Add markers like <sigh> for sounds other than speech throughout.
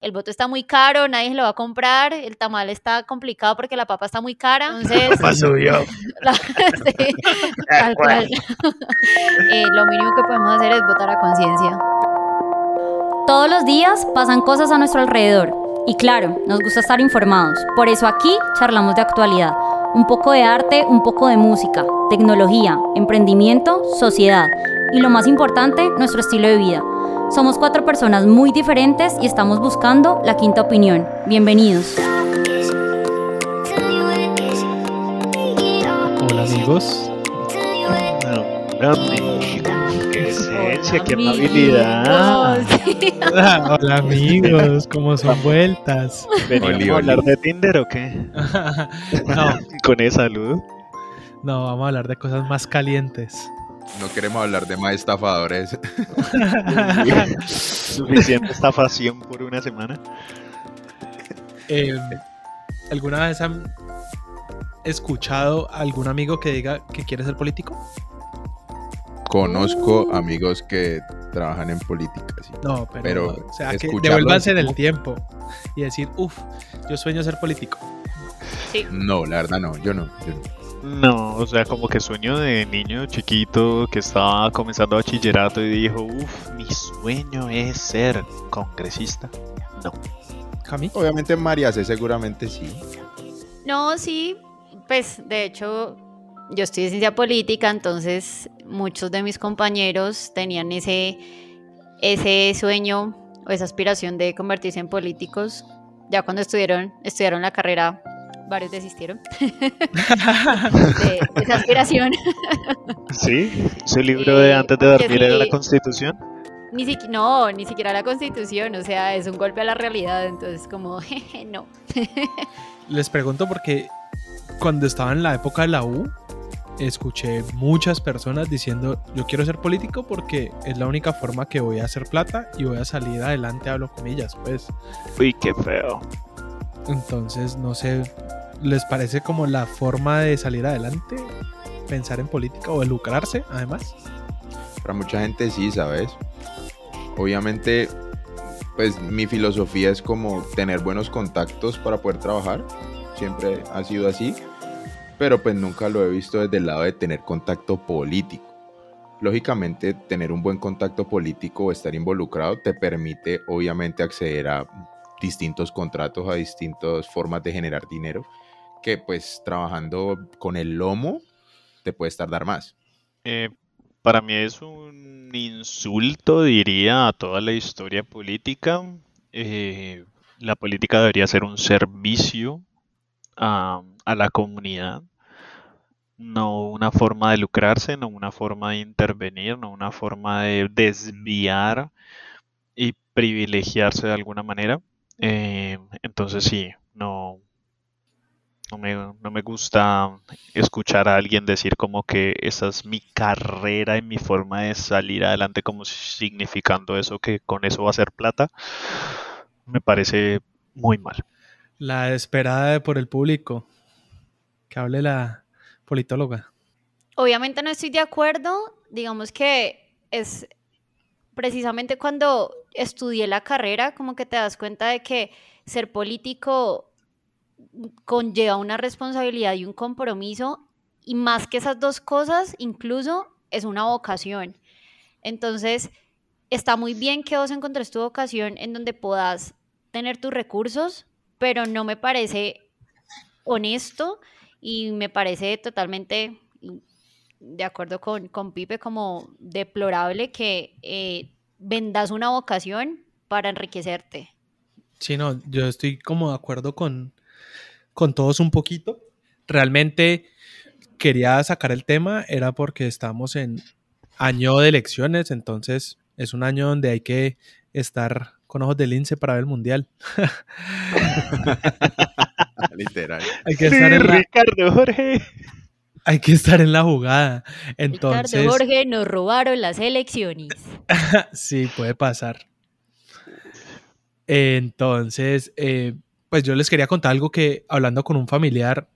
el voto está muy caro, nadie se lo va a comprar, el tamal está complicado porque la papa está muy cara. Entonces, Papa subió. <laughs> la- <laughs> sí, <laughs> tal cual. Eh, lo mínimo que podemos hacer es votar a conciencia. Todos los días pasan cosas a nuestro alrededor y claro, nos gusta estar informados. Por eso aquí charlamos de actualidad. Un poco de arte, un poco de música, tecnología, emprendimiento, sociedad y lo más importante, nuestro estilo de vida. Somos cuatro personas muy diferentes y estamos buscando la quinta opinión. Bienvenidos. Hola amigos. Qué esencia, qué Hola, amabilidad. amigos. Hola, <laughs> hola, amigos, ¿cómo son vueltas? ¿Venimos Oli, a hablar de Tinder o qué? <laughs> No, <laughs> Con ese saludo. no, vamos a hablar de cosas más calientes. No queremos hablar de más estafadores. <laughs> Suficiente estafación por una semana. Eh, ¿Alguna vez han escuchado a algún amigo que diga que quiere ser político? Conozco amigos que trabajan en política. sí. No, pero, Pero o sea, que escucharlo devuélvanse en el tiempo y decir, uff, yo sueño ser político. Sí. No, la verdad no, yo no. yo no. No, o sea, como que sueño de niño chiquito que estaba comenzando bachillerato y dijo, uff, mi sueño es ser congresista. No. Cami, Obviamente María C seguramente sí. No, sí, pues de hecho yo estoy de ciencia política, entonces muchos de mis compañeros tenían ese, ese sueño o esa aspiración de convertirse en políticos. Ya cuando estudiaron, estudiaron la carrera, varios desistieron <laughs> de esa aspiración. ¿Sí? ¿Su libro de antes de dormir era la sí. constitución? Ni siqui- no, ni siquiera la constitución, o sea, es un golpe a la realidad, entonces como, <laughs> jeje, no. <laughs> les pregunto porque cuando estaba en la época de la U, escuché muchas personas diciendo, yo quiero ser político porque es la única forma que voy a hacer plata y voy a salir adelante, hablo comillas, pues. Uy, qué feo. Entonces, no sé, ¿les parece como la forma de salir adelante? Pensar en política o de lucrarse, además. Para mucha gente sí, ¿sabes? Obviamente, pues mi filosofía es como tener buenos contactos para poder trabajar. Siempre ha sido así. Pero pues nunca lo he visto desde el lado de tener contacto político. Lógicamente, tener un buen contacto político o estar involucrado te permite obviamente acceder a distintos contratos, a distintas formas de generar dinero, que pues trabajando con el lomo te puedes tardar más. Eh, para mí es un insulto, diría, a toda la historia política. Eh, la política debería ser un servicio a, a la comunidad, no una forma de lucrarse, no una forma de intervenir, no una forma de desviar y privilegiarse de alguna manera. Eh, entonces sí, no, no me, no me gusta escuchar a alguien decir como que esa es mi carrera y mi forma de salir adelante como significando eso, que con eso va a ser plata, me parece muy mal. La esperada de por el público. Que hable la politóloga. Obviamente no estoy de acuerdo, digamos que es precisamente cuando estudié la carrera, como que te das cuenta de que ser político conlleva una responsabilidad y un compromiso, y más que esas dos cosas, incluso es una vocación. Entonces, está muy bien que vos encontres tu vocación en donde puedas tener tus recursos, pero no me parece honesto y me parece totalmente de acuerdo con, con Pipe como deplorable que eh, vendas una vocación para enriquecerte. Sí, no, yo estoy como de acuerdo con, con todos un poquito. Realmente quería sacar el tema, era porque estamos en año de elecciones, entonces es un año donde hay que estar con ojos de lince para ver el mundial. <laughs> Literal. hay, que estar en la, Ricardo Jorge. hay que estar en la jugada. Entonces, Ricardo Jorge, nos robaron las elecciones. <laughs> sí, puede pasar. Entonces, eh, pues yo les quería contar algo que hablando con un familiar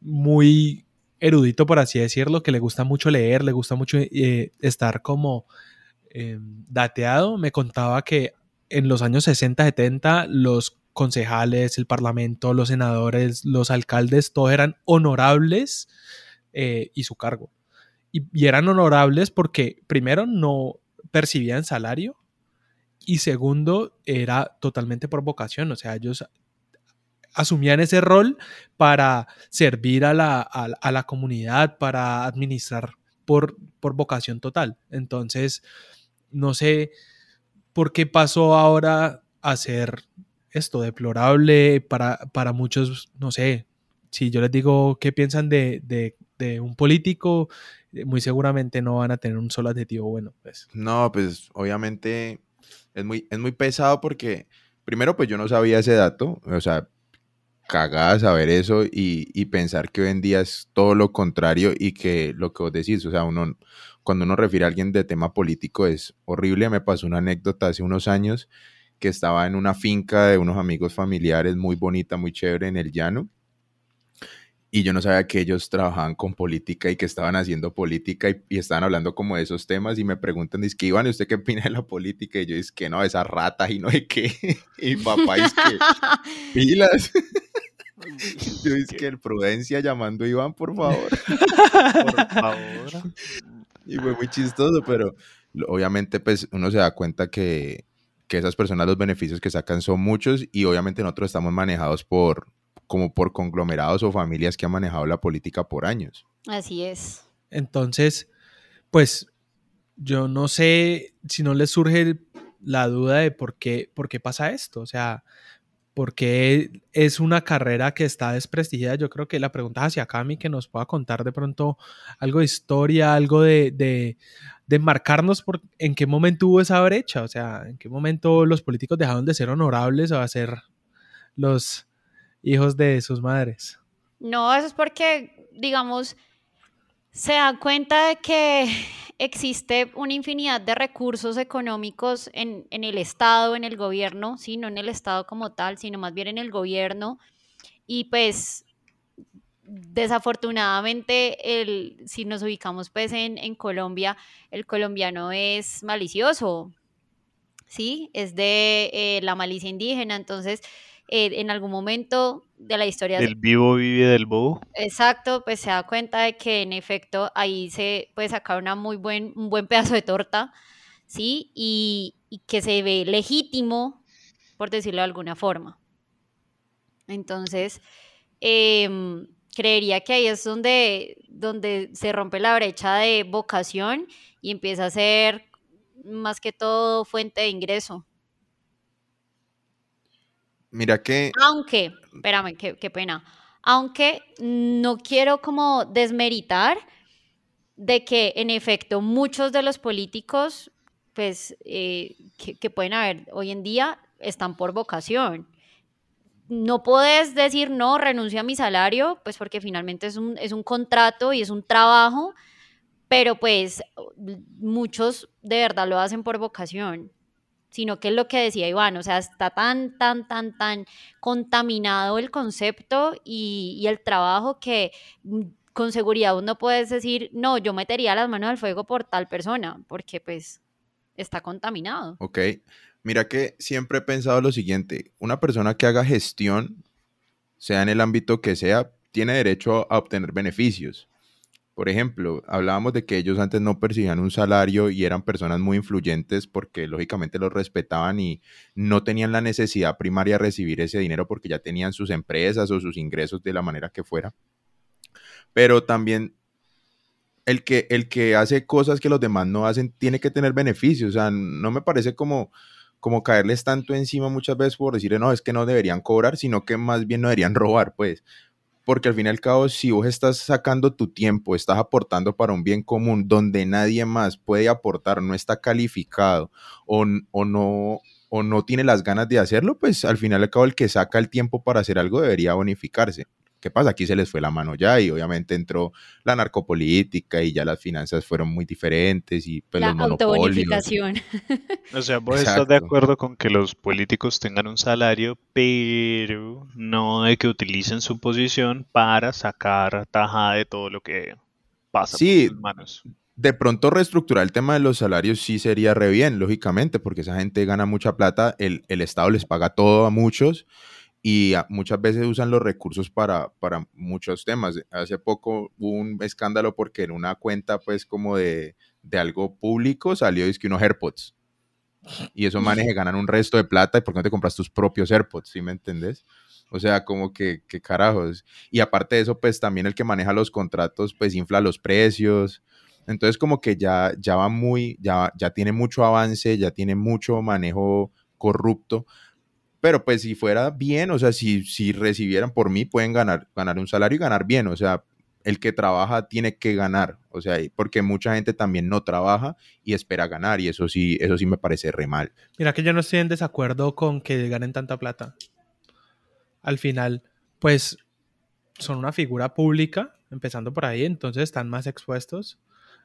muy erudito, por así decirlo, que le gusta mucho leer, le gusta mucho eh, estar como eh, dateado, me contaba que en los años 60, 70 los concejales, el parlamento, los senadores, los alcaldes, todos eran honorables eh, y su cargo. Y, y, eran honorables porque primero no percibían salario y segundo era totalmente por vocación, o sea, ellos asumían ese rol para servir a la, a, la comunidad, para administrar por, por vocación total. Entonces, no sé por qué pasó ahora a ser esto deplorable para, para muchos, no sé, si yo les digo qué piensan de, de, de, un político, muy seguramente no van a tener un solo adjetivo bueno. Pues. No, pues obviamente es muy, es muy pesado porque primero pues yo no sabía ese dato, o sea, cagada saber eso y, y, pensar que hoy en día es todo lo contrario y que lo que vos decís, o sea, uno, cuando uno refiere a alguien de tema político es horrible. Me pasó una anécdota hace unos años que estaba en una finca de unos amigos familiares muy bonita, muy chévere en el llano. Y yo no sabía que ellos trabajaban con política y que estaban haciendo política y, y estaban hablando como de esos temas y me preguntan, dice que Iván, ¿usted qué opina de la política? Y yo es que no, esa rata y no sé qué. <laughs> Y papá es que <laughs> pilas. <laughs> Yo es que el Prudencia llamando a Iván, por favor. por favor. Y fue muy chistoso, pero obviamente pues uno se da cuenta que, que esas personas los beneficios que sacan son muchos y obviamente nosotros estamos manejados por como por conglomerados o familias que han manejado la política por años. Así es. Entonces, pues yo no sé si no les surge la duda de por qué, por qué pasa esto. O sea, porque es una carrera que está desprestigiada. Yo creo que la pregunta hacia Cami que nos pueda contar de pronto algo de historia, algo de, de, de, marcarnos por en qué momento hubo esa brecha, o sea, en qué momento los políticos dejaron de ser honorables o a ser los hijos de sus madres. No, eso es porque, digamos, se da cuenta de que <laughs> existe una infinidad de recursos económicos en, en, el Estado, en el gobierno, ¿sí? no en el Estado como tal, sino más bien en el gobierno. Y pues desafortunadamente, el, si nos ubicamos pues en, en Colombia, el colombiano es malicioso, ¿sí? Es de eh, la malicia indígena, entonces eh, en algún momento de la historia. Del vivo vive del bobo. Exacto, pues se da cuenta de que en efecto ahí se puede sacar una muy buen, un buen pedazo de torta, ¿sí? Y, y que se ve legítimo, por decirlo de alguna forma. Entonces, eh, creería que ahí es donde, donde se rompe la brecha de vocación y empieza a ser más que todo fuente de ingreso. Mira que... Aunque, espérame, qué, pena. Aunque no quiero como desmeritar de que en efecto muchos de los políticos, pues, eh, que, que, pueden haber hoy en día, están por vocación. No puedes decir, no, renuncio a mi salario, pues porque finalmente es un, es un contrato y es un trabajo, pero pues muchos de verdad lo hacen por vocación sino que es lo que decía Iván, o sea, está tan, tan, tan, tan contaminado el concepto y, el trabajo que mm, con seguridad uno puede decir, no, yo metería las manos al fuego por tal persona, porque pues está contaminado. Ok, mira que siempre he pensado lo siguiente, una persona que haga gestión, sea en el ámbito que sea, tiene derecho a obtener beneficios. Por ejemplo, hablábamos de que ellos antes no percibían un salario y eran personas muy influyentes porque lógicamente los respetaban y no tenían la necesidad primaria de recibir ese dinero porque ya tenían sus empresas o sus ingresos de la manera que fuera. Pero también el que, el que hace cosas que los demás no hacen tiene que tener beneficios. O sea, no me parece como, como caerles tanto encima muchas veces por decirle, no, es que no deberían cobrar, sino que más bien no deberían <laughs> robar, pues porque al fin y al cabo, si vos estás sacando tu tiempo, estás aportando para un bien común donde nadie más puede aportar, no está calificado o, o, no, o no tiene las ganas de hacerlo, pues al final y al cabo el que saca el tiempo para hacer algo debería bonificarse. ¿Qué pasa? Aquí se les fue la mano ya y obviamente entró la narcopolítica y ya las finanzas fueron muy diferentes y pues, la los monopolios. O sea, vos Exacto. estás de acuerdo con que los políticos tengan un salario, pero no de que utilicen su posición para sacar tajada de todo lo que pasa sí, por sus manos. de pronto reestructurar el tema de los salarios sí sería re bien, lógicamente, porque esa gente gana mucha plata, el, el Estado les paga todo a muchos y muchas veces usan los recursos para, para muchos temas. Hace poco hubo un escándalo porque en una cuenta pues como de, de algo público salió es que unos AirPods. Y esos manes ganan un resto de plata y por qué no te compras tus propios AirPods, ¿sí me entendés? O sea, como que, que carajos. Y aparte de eso, pues también el que maneja los contratos, pues infla los precios. Entonces como que ya, ya va muy, ya, ya tiene mucho avance, ya tiene mucho manejo corrupto pero pues si fuera bien, o sea, si, si recibieran por mí, pueden ganar, ganar un salario y ganar bien. O sea, el que trabaja tiene que ganar. O sea, porque mucha gente también no trabaja y espera ganar. Y eso sí, eso sí me parece re mal. Mira que yo no estoy en desacuerdo con que ganen tanta plata. Al final, pues son una figura pública, empezando por ahí, entonces están más expuestos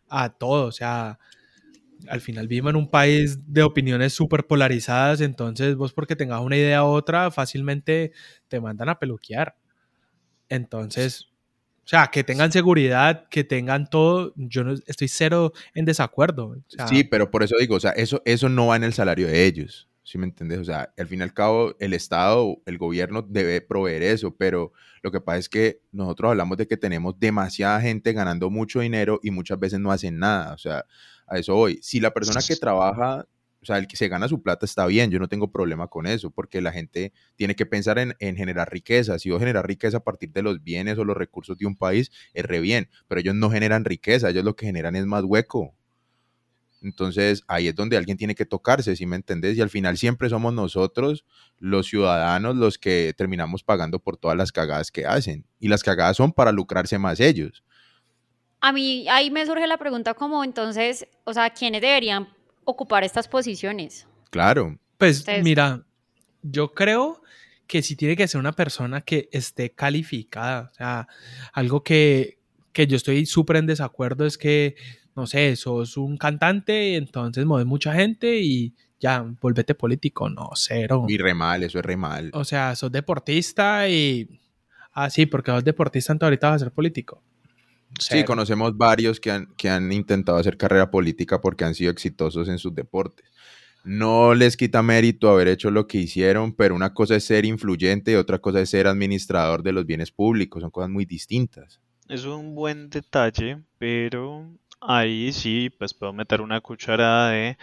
a todo. O sea, al final vivimos en un país de opiniones súper polarizadas, entonces vos porque tengas una idea u otra, fácilmente te mandan a peluquear. Entonces, o sea, que tengan seguridad, que tengan todo, yo no, estoy cero en desacuerdo. sí, pero por eso digo, o sea, eso, eso no va en el salario de ellos, ¿sí me entiendes? O sea, al fin y al cabo, el Estado, el gobierno debe proveer eso, pero lo que pasa es que nosotros hablamos de que tenemos demasiada gente ganando mucho dinero y muchas veces no hacen nada, o sea, a eso voy. Si la persona que trabaja, o sea, el que se gana su plata está bien, yo no tengo problema con eso, porque la gente tiene que pensar en, generar riqueza. Si yo generar riqueza a partir de los bienes o los recursos de un país, es re bien, pero ellos no generan riqueza, ellos lo que generan es más hueco. Entonces ahí es donde alguien tiene que tocarse, ¿sí me entendés? Y al final siempre somos nosotros, los ciudadanos, los que terminamos pagando por todas las cagadas que hacen. Y las cagadas son para lucrarse más ellos a mí ahí me surge la pregunta como entonces, o sea, ¿quiénes deberían ocupar estas posiciones? Claro. Pues mira, yo creo que sí tiene que ser una persona que esté calificada. O sea, algo que, que yo estoy súper en desacuerdo es que, no sé, sos un cantante, entonces mueves mucha gente y ya, volvete político. No, cero. Y re mal, eso es re mal. O sea, sos deportista y... Ah, sí, porque sos deportista, entonces ahorita vas a ser político. Sí, conocemos varios que han, que han intentado hacer carrera política porque han sido exitosos en sus deportes. No les quita mérito haber hecho lo que hicieron, pero una cosa es ser influyente y otra cosa es ser administrador de los bienes públicos. Son cosas muy distintas. Es un buen detalle, pero ahí sí, pues puedo meter una cucharada de...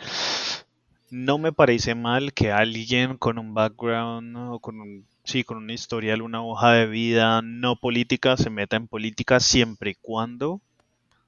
No me parece mal que alguien con un background o con un sí, con una historial, una hoja de vida no política, se meta en política siempre y cuando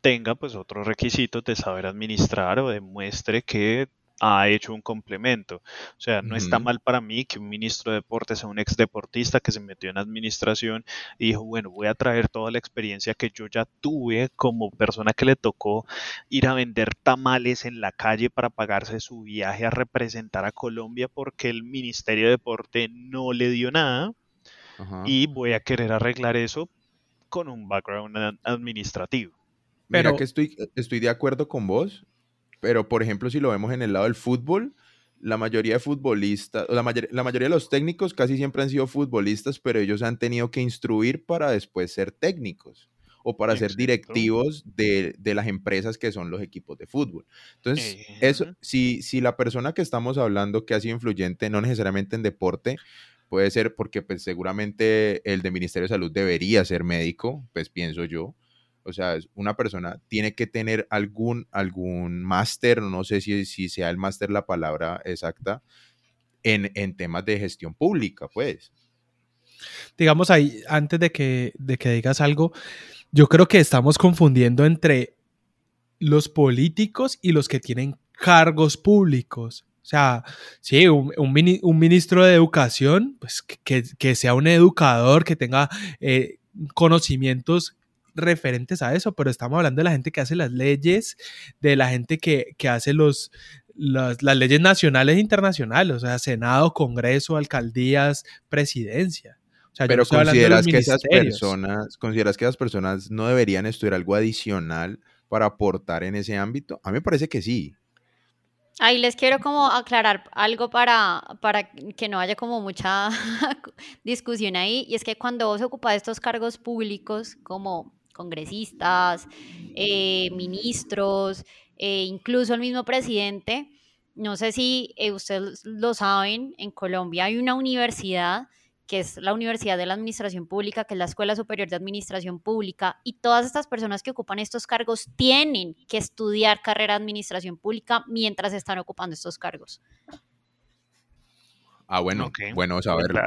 tenga pues otros requisitos de saber administrar o demuestre que ha hecho un complemento. O sea, no está mal para mí que un ministro de deportes sea un ex deportista que se metió en administración y dijo, bueno, voy a traer toda la experiencia que yo ya tuve como persona que le tocó ir a vender tamales en la calle para pagarse su viaje a representar a Colombia porque el Ministerio de Deporte no le dio nada. Y voy a querer arreglar eso con un background administrativo. Pero Mira que estoy, estoy de acuerdo con vos, pero, por ejemplo, si lo vemos en el lado del fútbol, la mayoría de futbolistas, la, la mayoría de los técnicos casi siempre han sido futbolistas, pero ellos han tenido que instruir para después ser técnicos o para ser directivos de, de, las empresas que son los equipos de fútbol. Entonces, eso, si, si la persona que estamos hablando que ha sido influyente, no necesariamente en deporte, puede ser porque pues seguramente el de Ministerio de Salud debería ser médico, pues pienso yo, o sea, una persona tiene que tener algún, algún máster, no sé si, si sea el máster la palabra exacta, en, en, temas de gestión pública, pues. Digamos ahí, antes de que, de que digas algo, yo creo que estamos confundiendo entre los políticos y los que tienen cargos públicos. O sea, sí, un, ministro de educación, pues que, que, sea un educador, que tenga eh, conocimientos referentes a eso, pero estamos hablando de la gente que hace las leyes, de la gente que, hace los, las, leyes nacionales e internacionales, o sea, Senado, Congreso, alcaldías, presidencia. pero consideras que esas personas, consideras que esas personas no deberían estudiar algo adicional para aportar en ese ámbito? A mí me parece que sí. Ahí les quiero como aclarar algo para, para que no haya como mucha <laughs> discusión ahí, y es que cuando vos ocupas estos cargos públicos como congresistas, eh, ministros, eh, incluso el mismo presidente. No sé si eh, ustedes lo saben, en Colombia hay una universidad que es la Universidad de la Administración Pública, que es la Escuela Superior de Administración Pública, y todas estas personas que ocupan estos cargos tienen que estudiar carrera de Administración Pública mientras están ocupando estos cargos. Ah, bueno, bueno saberlo.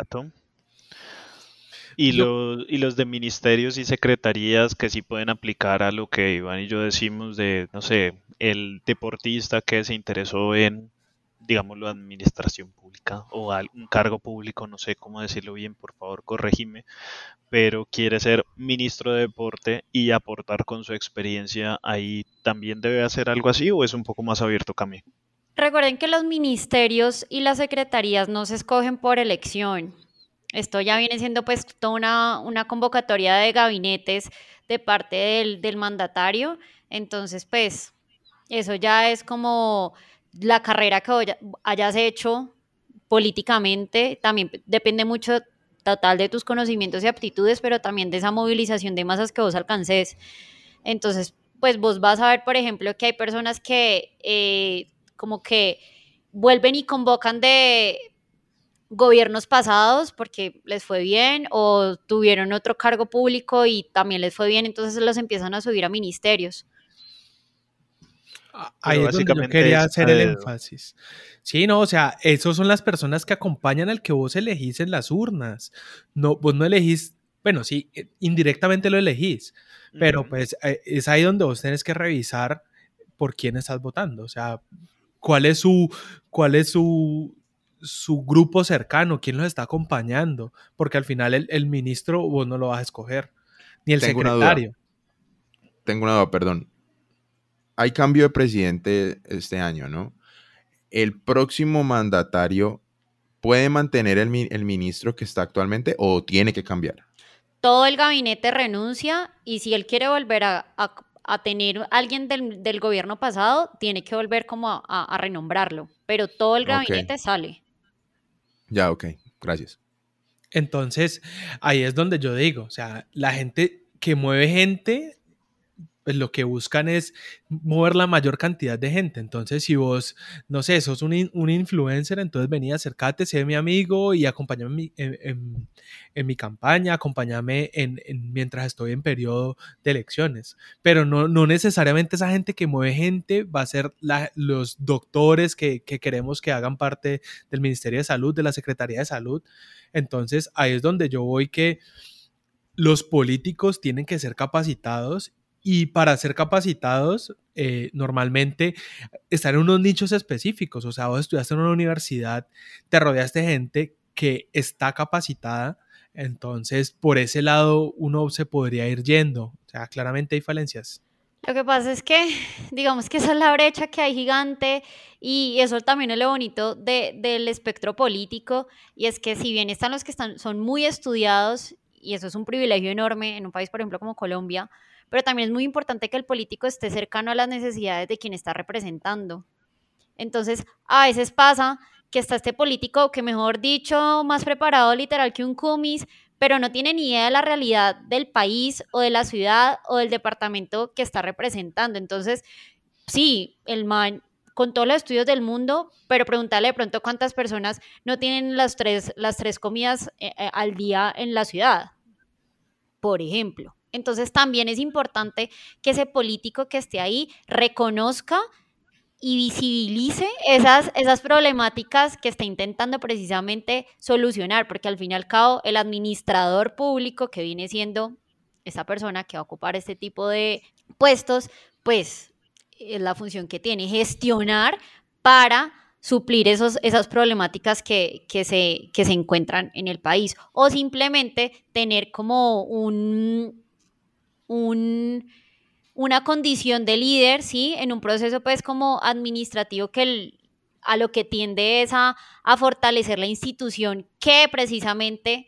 Y, los, y los de ministerios y secretarías que sí pueden aplicar a lo que Iván y yo decimos de, no sé, el deportista que se interesó en, digámoslo, administración pública o un cargo público, no sé cómo decirlo bien, por favor, corregime, pero quiere ser ministro de deporte y aportar con su experiencia ahí, ¿también debe hacer algo así o es un poco más abierto, Cami? Recuerden que los ministerios y las secretarías no se escogen por elección. Esto ya viene siendo pues toda una, convocatoria de gabinetes de parte del, del mandatario. Entonces, pues, eso ya es como la carrera que hayas hecho políticamente. También depende mucho total de tus conocimientos y aptitudes, pero también de esa movilización de masas que vos alcances. Entonces, pues vos vas a ver, por ejemplo, que hay personas que eh, como que vuelven y convocan de gobiernos pasados porque les fue bien o tuvieron otro cargo público y también les fue bien, entonces los empiezan a subir a ministerios. Ah, ahí es donde yo quería hacer el énfasis. Sí, no, o sea, esos son las personas que acompañan al que vos elegís en las urnas. No, vos no elegís, bueno, sí, eh, indirectamente lo elegís, pero pues eh, es ahí donde vos tenés que revisar por quién estás votando, o sea, cuál es su, cuál es su, su grupo cercano, quién los está acompañando, porque al final el, ministro vos no lo vas a escoger, ni el secretario. Tengo una duda, perdón. Hay cambio de presidente este año, ¿no? ¿El próximo mandatario puede mantener el, ministro que está actualmente o tiene que cambiar? Todo el gabinete renuncia y si él quiere volver a, a, tener alguien del, gobierno pasado, tiene que volver como a, renombrarlo, pero todo el gabinete sale. Ya, ok, gracias. Entonces, ahí es donde yo digo, o sea, la gente que mueve gente pues lo que buscan es mover la mayor cantidad de gente. Entonces, si vos, no sé, sos un, un influencer, entonces vení, acercate, sé mi amigo y acompáñame en, mi campaña, acompáñame en, mientras estoy en periodo de elecciones. Pero no, no necesariamente esa gente que mueve gente va a ser los doctores que, que queremos que hagan parte del Ministerio de Salud, de la Secretaría de Salud. Entonces, ahí es donde yo voy que los políticos tienen que ser capacitados y para ser capacitados, eh, normalmente estar en unos nichos específicos. O sea, vos estudiaste en una universidad, te rodeaste de gente que está capacitada. Entonces, por ese lado, uno se podría ir yendo. O sea, claramente hay falencias. Lo que pasa es que, <laughs> digamos que esa es la brecha que hay gigante y eso también es lo bonito del espectro político y es que si bien están los que están, son muy estudiados y eso es un privilegio enorme en un país, por ejemplo, como Colombia, pero también es muy importante que el político esté cercano a las necesidades de quien está representando. Entonces, a veces pasa que está este político que, mejor dicho, más preparado literal que un cumis, pero no tiene ni idea de la realidad del país o de la ciudad o del departamento que está representando. Entonces, sí, el man con todos los estudios del mundo, pero preguntarle de pronto cuántas personas no tienen las tres, las tres comidas eh, eh, al día en la ciudad, por ejemplo. Entonces también es importante que ese político que esté ahí reconozca y visibilice esas, esas problemáticas que está intentando precisamente solucionar, porque al fin y al cabo el administrador público que viene siendo esa persona que va a ocupar este tipo de puestos, pues es la función que tiene, gestionar para suplir esos, esas problemáticas que, se, que se encuentran en el país. O simplemente tener como un, un, una condición de líder, ¿sí? En un proceso pues como administrativo que a lo que tiende es a, fortalecer la institución que precisamente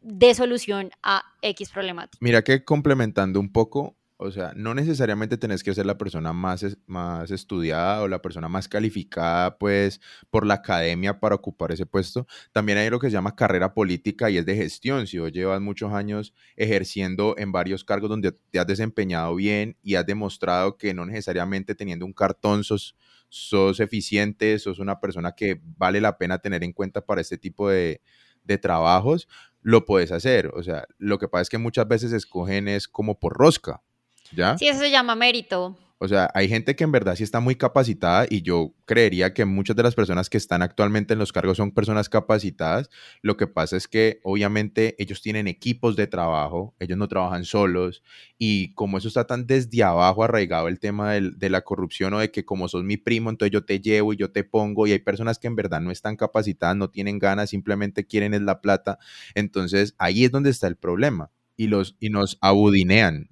dé solución a X problemática. Mira que complementando un poco, O sea, no necesariamente tenés que ser la persona más, más estudiada o la persona más calificada, pues, por la academia para ocupar ese puesto. También hay lo que se llama carrera política y es de gestión. Si vos llevas muchos años ejerciendo en varios cargos donde te has desempeñado bien y has demostrado que no necesariamente teniendo un cartón sos, sos eficiente, sos una persona que vale la pena tener en cuenta para este tipo de, de trabajos, lo puedes hacer. O sea, lo que pasa es que muchas veces escogen es como por rosca. ¿Ya? Sí, eso se llama mérito. O sea, hay gente que en verdad sí está muy capacitada y yo creería que muchas de las personas que están actualmente en los cargos son personas capacitadas. Lo que pasa es que obviamente ellos tienen equipos de trabajo, ellos no trabajan solos y como eso está tan desde abajo arraigado el tema de la corrupción o de que como sos mi primo, entonces yo te llevo y yo te pongo y hay personas que en verdad no están capacitadas, no tienen ganas, simplemente quieren es la plata. Entonces ahí es donde está el problema y, los, y nos abudinean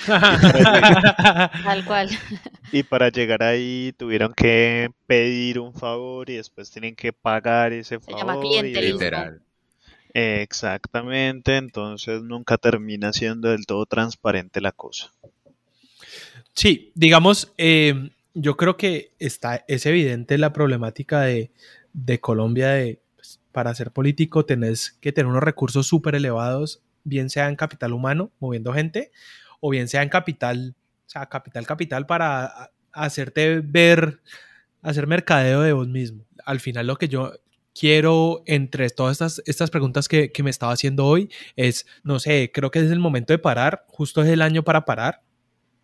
<laughs> Tal cual. Y para llegar ahí tuvieron que pedir un favor y después tienen que pagar ese favor. Se llama clientelismo. Literal. Exactamente, entonces nunca termina siendo del todo transparente la cosa. Sí, digamos, eh, yo creo que está, es evidente la problemática de, de Colombia de pues, para ser político tenés que tener unos recursos súper elevados, bien sea en capital humano, moviendo gente, o bien sea en capital, o sea, capital, capital para hacerte ver, hacer mercadeo de vos mismo. Al final lo que yo quiero entre todas estas, estas preguntas que, que me estaba haciendo hoy es, no sé, creo que es el momento de parar, justo es el año para parar,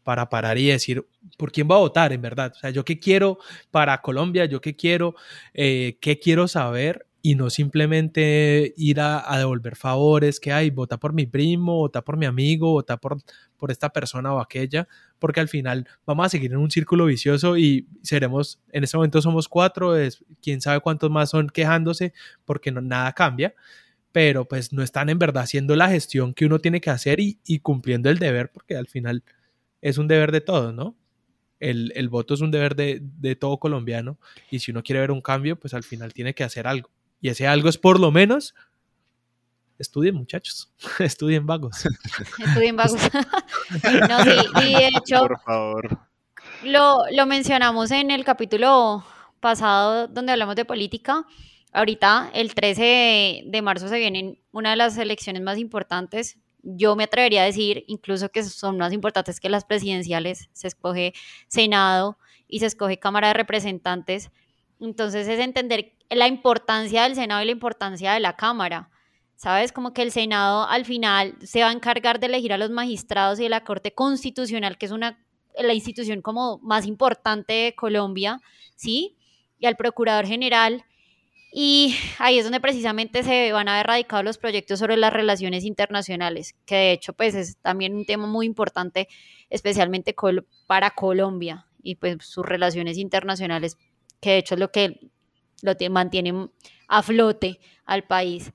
para parar y decir por quién va a votar, en verdad. O sea, yo qué quiero para Colombia, yo qué quiero, eh, qué quiero saber y no simplemente ir a, devolver favores que hay, vota por mi primo, vota por mi amigo, vota por, por esta persona o aquella, porque al final vamos a seguir en un círculo vicioso y seremos, en este momento somos cuatro, es, quién sabe cuántos más son quejándose porque nada cambia, pero pues no están en verdad haciendo la gestión que uno tiene que hacer y, y cumpliendo el deber, porque al final es un deber de todos, ¿no? El, el voto es un deber de, de todo colombiano y si uno quiere ver un cambio, pues al final tiene que hacer algo. Y ese algo es por lo menos estudien muchachos, <laughs> estudien vagos. <laughs> estudien vagos. <laughs> no, sí, y de hecho, Por favor. Lo, lo mencionamos en el capítulo pasado donde hablamos de política. Ahorita, el 13 de, de marzo, se vienen una de las elecciones más importantes. Yo me atrevería a decir incluso que son más importantes que las presidenciales. Se escoge Senado y se escoge Cámara de Representantes. Entonces es entender la importancia del Senado y la importancia de la Cámara. ¿Sabes? Como que el Senado al final se va a encargar de elegir a los magistrados y de la Corte Constitucional, que es una, la institución como más importante de Colombia, ¿sí? Y al Procurador General. Y ahí es donde precisamente se van a ver radicados los proyectos sobre las relaciones internacionales, que de hecho pues es también un tema muy importante, especialmente para Colombia y pues sus relaciones internacionales que de hecho es lo que lo mantiene a flote al país.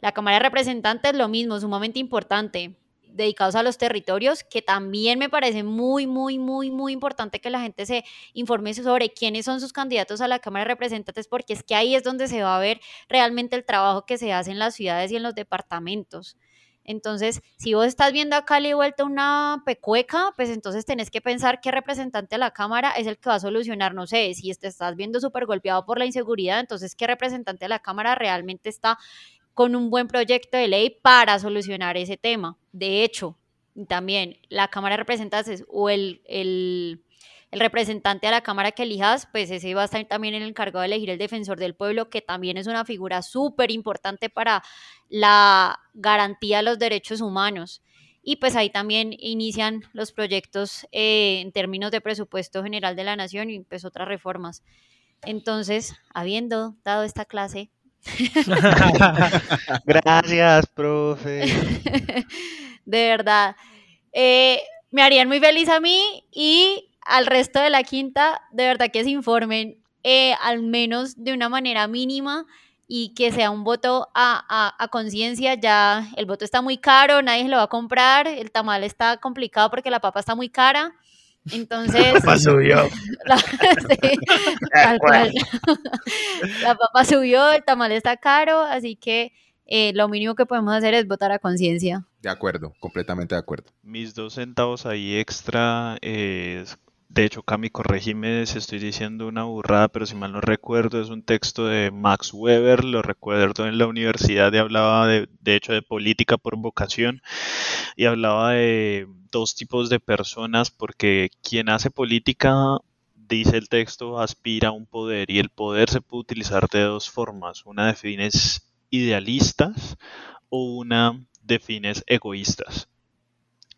La Cámara de Representantes, lo mismo, sumamente importante, dedicados a los territorios, que también me parece muy, muy, muy, muy importante que la gente se informe sobre quiénes son sus candidatos a la Cámara de Representantes, porque es que ahí es donde se va a ver realmente el trabajo que se hace en las ciudades y en los departamentos. Entonces, si vos estás viendo a Cali vuelta una pecueca, pues entonces tenés que pensar qué representante de la Cámara es el que va a solucionar, no sé, si te estás viendo súper golpeado por la inseguridad, entonces qué representante de la Cámara realmente está con un buen proyecto de ley para solucionar ese tema. De hecho, también la Cámara de Representantes o el, el el representante a la Cámara que elijas, pues ese va a estar también el encargado de elegir el defensor del pueblo, que también es una figura súper importante para la garantía de los derechos humanos. Y pues ahí también inician los proyectos eh, en términos de presupuesto general de la nación y pues otras reformas. Entonces, habiendo dado esta clase... <laughs> Gracias, profe. <laughs> de verdad. Eh, me harían muy feliz a mí y al resto de la quinta, de verdad que se informen eh, al menos de una manera mínima y que sea un voto a, a, conciencia. Ya el voto está muy caro, nadie se lo va a comprar, el tamal está complicado porque la papa está muy cara. Entonces. La papa subió. <laughs> La, sí, tal cual. <laughs> la papa subió, el tamal está caro, así que eh, lo mínimo que podemos hacer es votar a conciencia. De acuerdo, completamente de acuerdo. Mis dos centavos ahí extra es de hecho, Cami, corregime si estoy diciendo una burrada, pero si mal no recuerdo, es un texto de Max Weber, lo recuerdo en la universidad y hablaba de, de hecho de política por vocación y hablaba de dos tipos de personas porque quien hace política, dice el texto, aspira a un poder y el poder se puede utilizar de dos formas, una de fines idealistas o una de fines egoístas.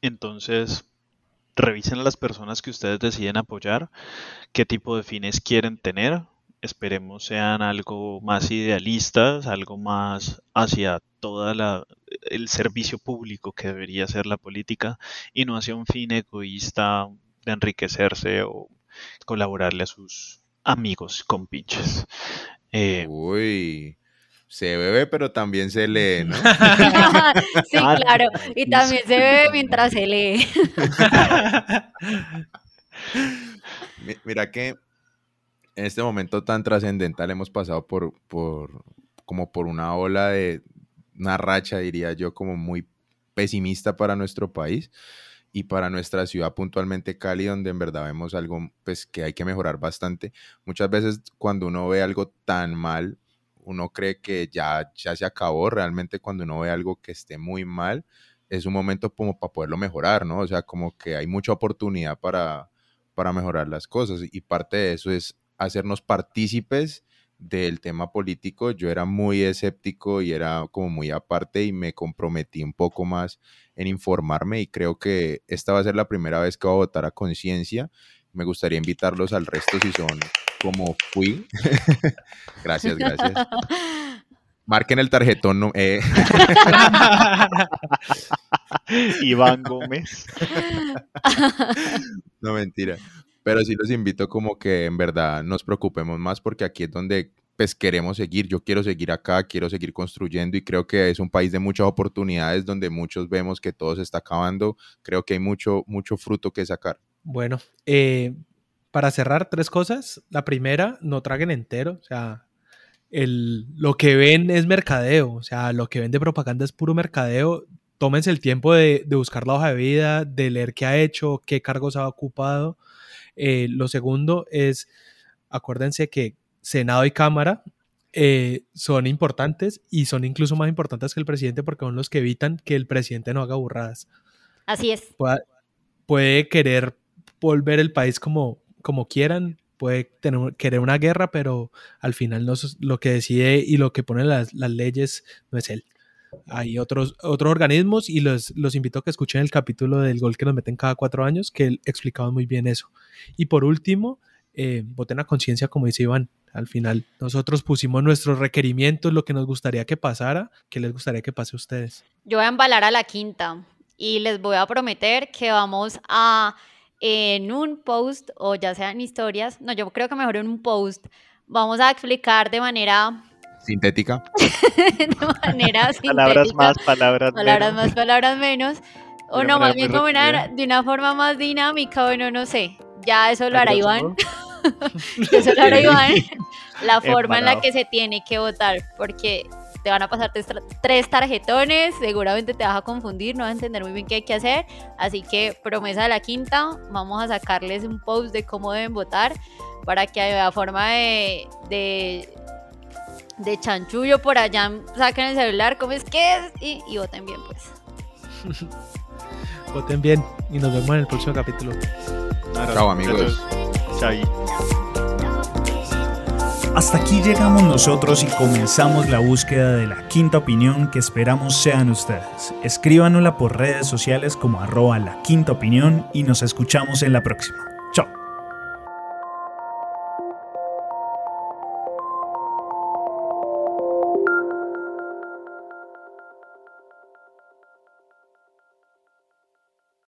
Entonces, revisen a las personas que ustedes deciden apoyar, qué tipo de fines quieren tener. Esperemos sean algo más idealistas, algo más hacia todo el servicio público que debería ser la política y no hacia un fin egoísta de enriquecerse o colaborarle a sus amigos con pinches. Eh, Uy, se bebe, pero también se lee, ¿no? <laughs> sí, ah, claro. <laughs> Y también se bebe mientras se lee. <laughs> Mira que en este momento tan trascendental hemos pasado por, por, como por una ola de, una racha, diría yo, como muy pesimista para nuestro país y para nuestra ciudad puntualmente Cali, donde en verdad vemos algo pues, que hay que mejorar bastante. Muchas veces cuando uno ve algo tan mal, uno cree que ya, ya se acabó, realmente cuando uno ve algo que esté muy mal, es un momento como para poderlo mejorar, ¿no? O sea, como que hay mucha oportunidad para, para mejorar las cosas y parte de eso es hacernos partícipes del tema político. Yo era muy escéptico y era como muy aparte y me comprometí un poco más en informarme y creo que esta va a ser la primera vez que voy a votar a conciencia. Me gustaría invitarlos al resto si son como fui. <laughs> gracias, gracias. <laughs> Marquen el tarjetón. No, eh. <laughs> Iván Gómez. no, mentira. Pero sí los invito como que en verdad nos preocupemos más porque aquí es donde pues queremos seguir. Yo quiero seguir acá, quiero seguir construyendo y creo que es un país de muchas oportunidades donde muchos vemos que todo se está acabando. Creo que hay mucho, mucho fruto que sacar. Bueno, eh, para cerrar, tres cosas. La primera, no traguen entero. O sea, el, lo que ven es mercadeo. O sea, lo que ven de propaganda es puro mercadeo. Tómense el tiempo de, buscar la hoja de vida, de leer qué ha hecho, qué cargos ha ocupado. Eh, lo segundo es, acuérdense que Senado y Cámara eh, son importantes y son incluso más importantes que el presidente porque son los que evitan que el presidente no haga burradas. Así es. puede querer volver el país como como quieran, puede tener, querer una guerra, pero al final no, lo que decide y lo que pone las, leyes no es él. Hay otros, otros organismos y los, los invito a que escuchen el capítulo del gol que nos meten cada cuatro años, que él explicaba muy bien eso. Y por último, eh, voten a conciencia, como dice Iván. Al final, nosotros pusimos nuestros requerimientos, lo que nos gustaría que pasara, que les gustaría que pase a ustedes. Yo voy a embalar a la quinta y les voy a prometer que vamos a en un post o ya sean historias, no, yo creo que mejor en un post, vamos a explicar de manera sintética. <laughs> de manera <laughs> sintética. Palabras más, palabras, palabras más, palabras menos. O no, más bien como de una forma más dinámica, bueno, no sé. Ya eso lo hará Iván. <laughs> eso lo hará Iván. La forma en la que se tiene que votar, porque te van a pasar tres tarjetones, seguramente te vas a confundir, no vas a entender muy bien qué hay que hacer, así que promesa de la quinta, vamos a sacarles un post de cómo deben votar para que haya forma de, de, de chanchullo por allá, saquen el celular, cómo es que es y, voten bien pues. <laughs> voten bien y nos vemos en el próximo capítulo. Chao amigos. Chao. Hasta aquí llegamos nosotros y comenzamos la búsqueda de la quinta opinión que esperamos sean ustedes. Escríbanosla por redes sociales como arroba la quinta opinión y nos escuchamos en la próxima.